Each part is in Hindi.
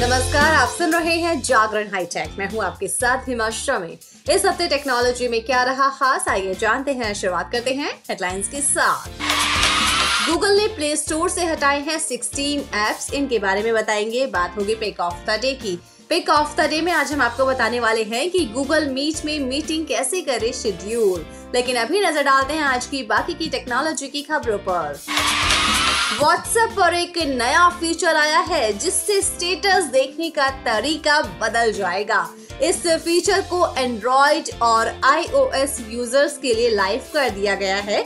नमस्कार, आप सुन रहे हैं जागरण हाईटेक मैं हूँ आपके साथ हिमाश्रा में इस हफ़्ते टेक्नोलॉजी में क्या रहा खास, आइए जानते हैं, शुरुआत करते हैं हेडलाइंस के साथ। गूगल ने प्ले स्टोर से हटाए हैं 16 एप्स इनके बारे में बताएँगे। बात होगी पेक ऑफ़ द डे की। पिक ऑफ़ द डे में आज हम आपको बताने वाले हैं कि गूगल मीट में मीटिंग कैसे करे शेड्यूल लेकिन अभी नज़र डालते हैं आज की बाकी की टेक्नोलॉजी की खबरों पर। व्हाट्सएप पर एक नया फीचर आया है, जिससे स्टेटस देखने का तरीका बदल जाएगा। इस फीचर को एंड्रॉइड और आईओएस यूज़र्स के लिए लाइव कर दिया गया है।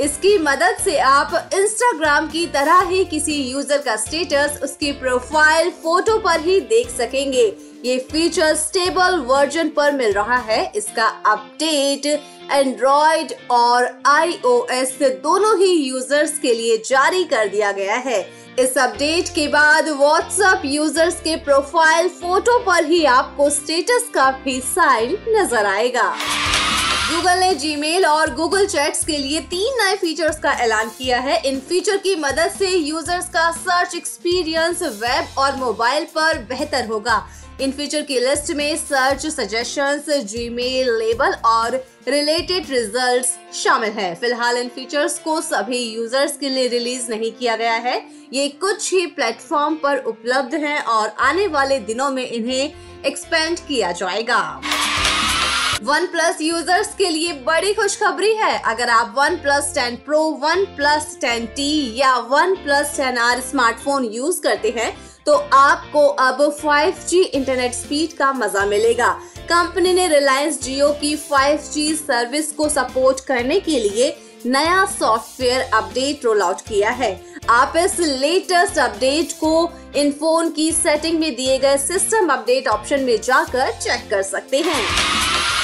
इसकी मदद से आप इंस्टाग्राम की तरह ही किसी यूज़र का स्टेटस उसकी प्रोफ़ाइल फ़ोटो पर ही देख सकेंगे। ये फीचर स्टेबल वर्जन पर मिल रहा है। इसका अपडेट एंड्रॉइड और आईओएस दोनों ही यूज़र्स के लिए जारी कर दिया गया है। इस अपडेट के बाद व्हाट्सएप यूज़र्स के प्रोफ़ाइल फ़ोटो पर ही आपको स्टेटस का भी साइन नज़र आएगा। गूगल ने जीमेल और गूगल चैट्स के लिए तीन नए फीचर्स का ऐलान किया है। इन फीचर की मदद से यूज़र्स का सर्च एक्सपीरियंस वेब और मोबाइल पर बेहतर होगा। इन फीचर की लिस्ट में सर्च सजेशंस, जीमेल लेबल और रिलेटेड रिजल्ट्स शामिल हैं। फ़िलहाल इन फीचर्स को सभी यूज़र्स के लिए रिलीज़ नहीं किया गया है। ये कुछ ही प्लेटफॉर्म पर उपलब्ध हैं और आने वाले दिनों में इन्हें एक्सपेंड किया जाएगा। वन प्लस यूज़र्स के लिए बड़ी खुशखबरी है। अगर आप one plus ten pro one plus ten T या one plus ten R smartphone use करते हैं तो आपको अब 5G इंटरनेट स्पीड का मज़ा मिलेगा। कंपनी ने रिलायंस जियो की 5G सर्विस को सपोर्ट करने के लिए नया सॉफ्टवेयर अपडेट रोल आउट किया है। आप इस लेटेस्ट अपडेट को इन फ़ोन की सेटिंग में दिए गए सिस्टम अपडेट ऑप्शन में जाकर चेक कर सकते हैं।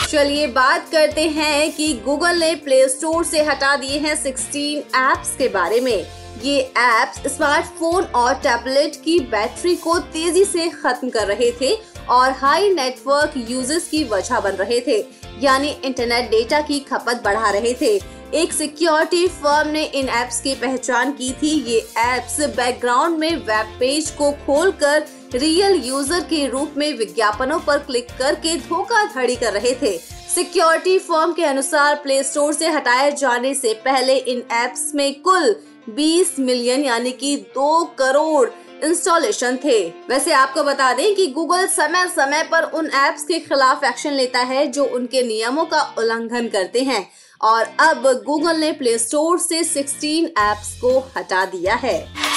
चलिए बात करते हैं कि गूगल ने प्ले स्टोर से हटा दिए हैं 16 एप्स के बारे में। ये एप्स स्मार्टफ़ोन और टैबलेट की बैटरी को तेज़ी से खत्म कर रहे थे और हाई नेटवर्क यूज़र्स की वजह बन रहे थे, यानी इंटरनेट डेटा की खपत बढ़ा रहे थे। एक सिक्योरिटी फर्म ने इन एप्स की पहचान की थी। ये एप्स बैकग्राउंड में वेब पेज को खोलकर रियल यूज़र के रूप में विज्ञापनों पर क्लिक करके धोखाधड़ी कर रहे थे। सिक्योरिटी फर्म के अनुसार प्ले स्टोर से हटाए जाने से पहले इन एप्स में कुल 20 मिलियन यानी कि दो करोड़ इंस्टॉलेशन थे। वैसे आपको बता दें कि गूगल समय समय पर उन एप्स के खिलाफ एक्शन लेता है जो उनके नियमों का उल्लंघन करते हैं। और अब गूगल ने प्ले स्टोर से 16 एप्स को हटा दिया है।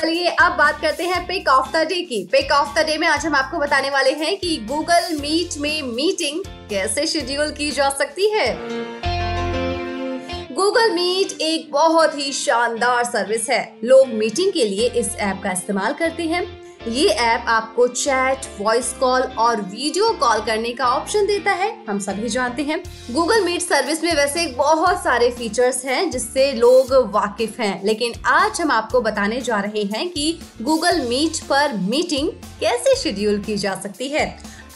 चलिए, अब बात करते हैं पिक ऑफ़ द डे की। पिक ऑफ़ द डे में आज हम आपको बताने वाले हैं कि गूगल मीट में मीटिंग कैसे शेड्यूल की जा सकती है। गूगल मीट एक बहुत ही शानदार सर्विस है। लोग मीटिंग के लिए इस ऐप का इस्तेमाल करते हैं। ये ऐप आपको चैट वॉइस कॉल और वीडियो कॉल करने का ऑप्शन देता है। हम सभी जानते हैं गूगल मीट सर्विस में वैसे बहुत सारे फीचर्स हैं जिससे लोग वाकिफ हैं। लेकिन आज हम आपको बताने जा रहे हैं कि गूगल मीट पर मीटिंग कैसे शेड्यूल की जा सकती है।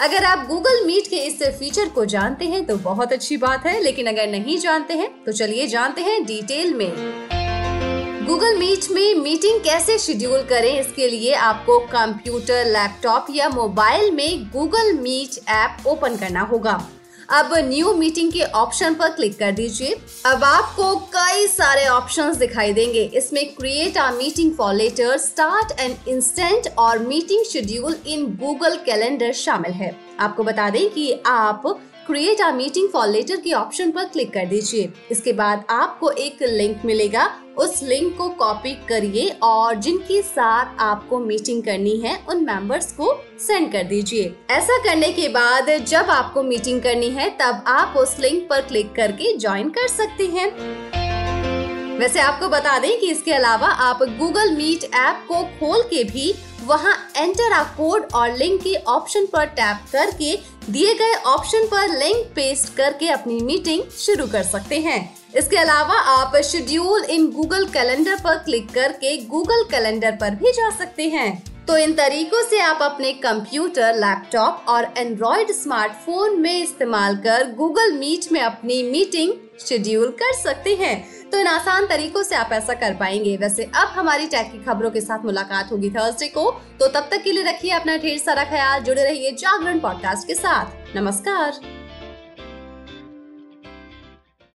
अगर आप गूगल मीट के इस फीचर को जानते हैं तो बहुत अच्छी बात है, लेकिन अगर नहीं जानते हैं तो चलिए जानते हैं डिटेल में। गूगल मीट में मीटिंग कैसे शेड्यूल करें, इसके लिए आपको कंप्यूटर लैपटॉप या मोबाइल में गूगल मीट ऐप ओपन करना होगा। अब न्यू मीटिंग के ऑप्शन पर क्लिक कर दीजिए। अब आपको कई सारे ऑप्शंस दिखाई देंगे। इसमें create a meeting for later start and instant और meeting schedule in Google calendar शामिल है। आपको बता दें कि आप create a meeting for later के ऑप्शन पर क्लिक कर दीजिए। इसके बाद आपको एक लिंक मिलेगा। उस लिंक को कॉपी करिए और जिनके साथ आपको मीटिंग करनी है, उन मेंबर्स को सेंड कर दीजिए। ऐसा करने के बाद जब आपको मीटिंग करनी है, तब आप उस लिंक पर क्लिक करके ज्वाइन कर सकते हैं। वैसे आपको बता दें कि इसके अलावा आप गूगल मीट ऐप को खोल के भी वहाँ एंटर आ कोड और लिंक के ऑप्शन पर टैप करके दिए गए ऑप्शन पर लिंक पेस्ट करके अपनी मीटिंग शुरू कर सकते हैं। इसके अलावा आप शेड्यूल इन गूगल कैलेंडर पर क्लिक करके गूगल कैलेंडर पर भी जा सकते हैं। तो इन तरीकों से आप अपने कंप्यूटर, लैपटॉप और एंड्रॉइड स्मार्टफ़ोन में इस्तेमाल कर गूगल मीट में अपनी मीटिंग शेड्यूल कर सकते हैं। तो इन आसान तरीकों से आप ऐसा कर पाएँगे। वैसे अब हमारी टैग की खबरों के साथ मुलाकात होगी थर्सडे को। तो तब तक के लिए रखिए अपना ढेर सारा ख्याल, जुड़े रहिए जागरण पॉडकास्ट के साथ। नमस्कार।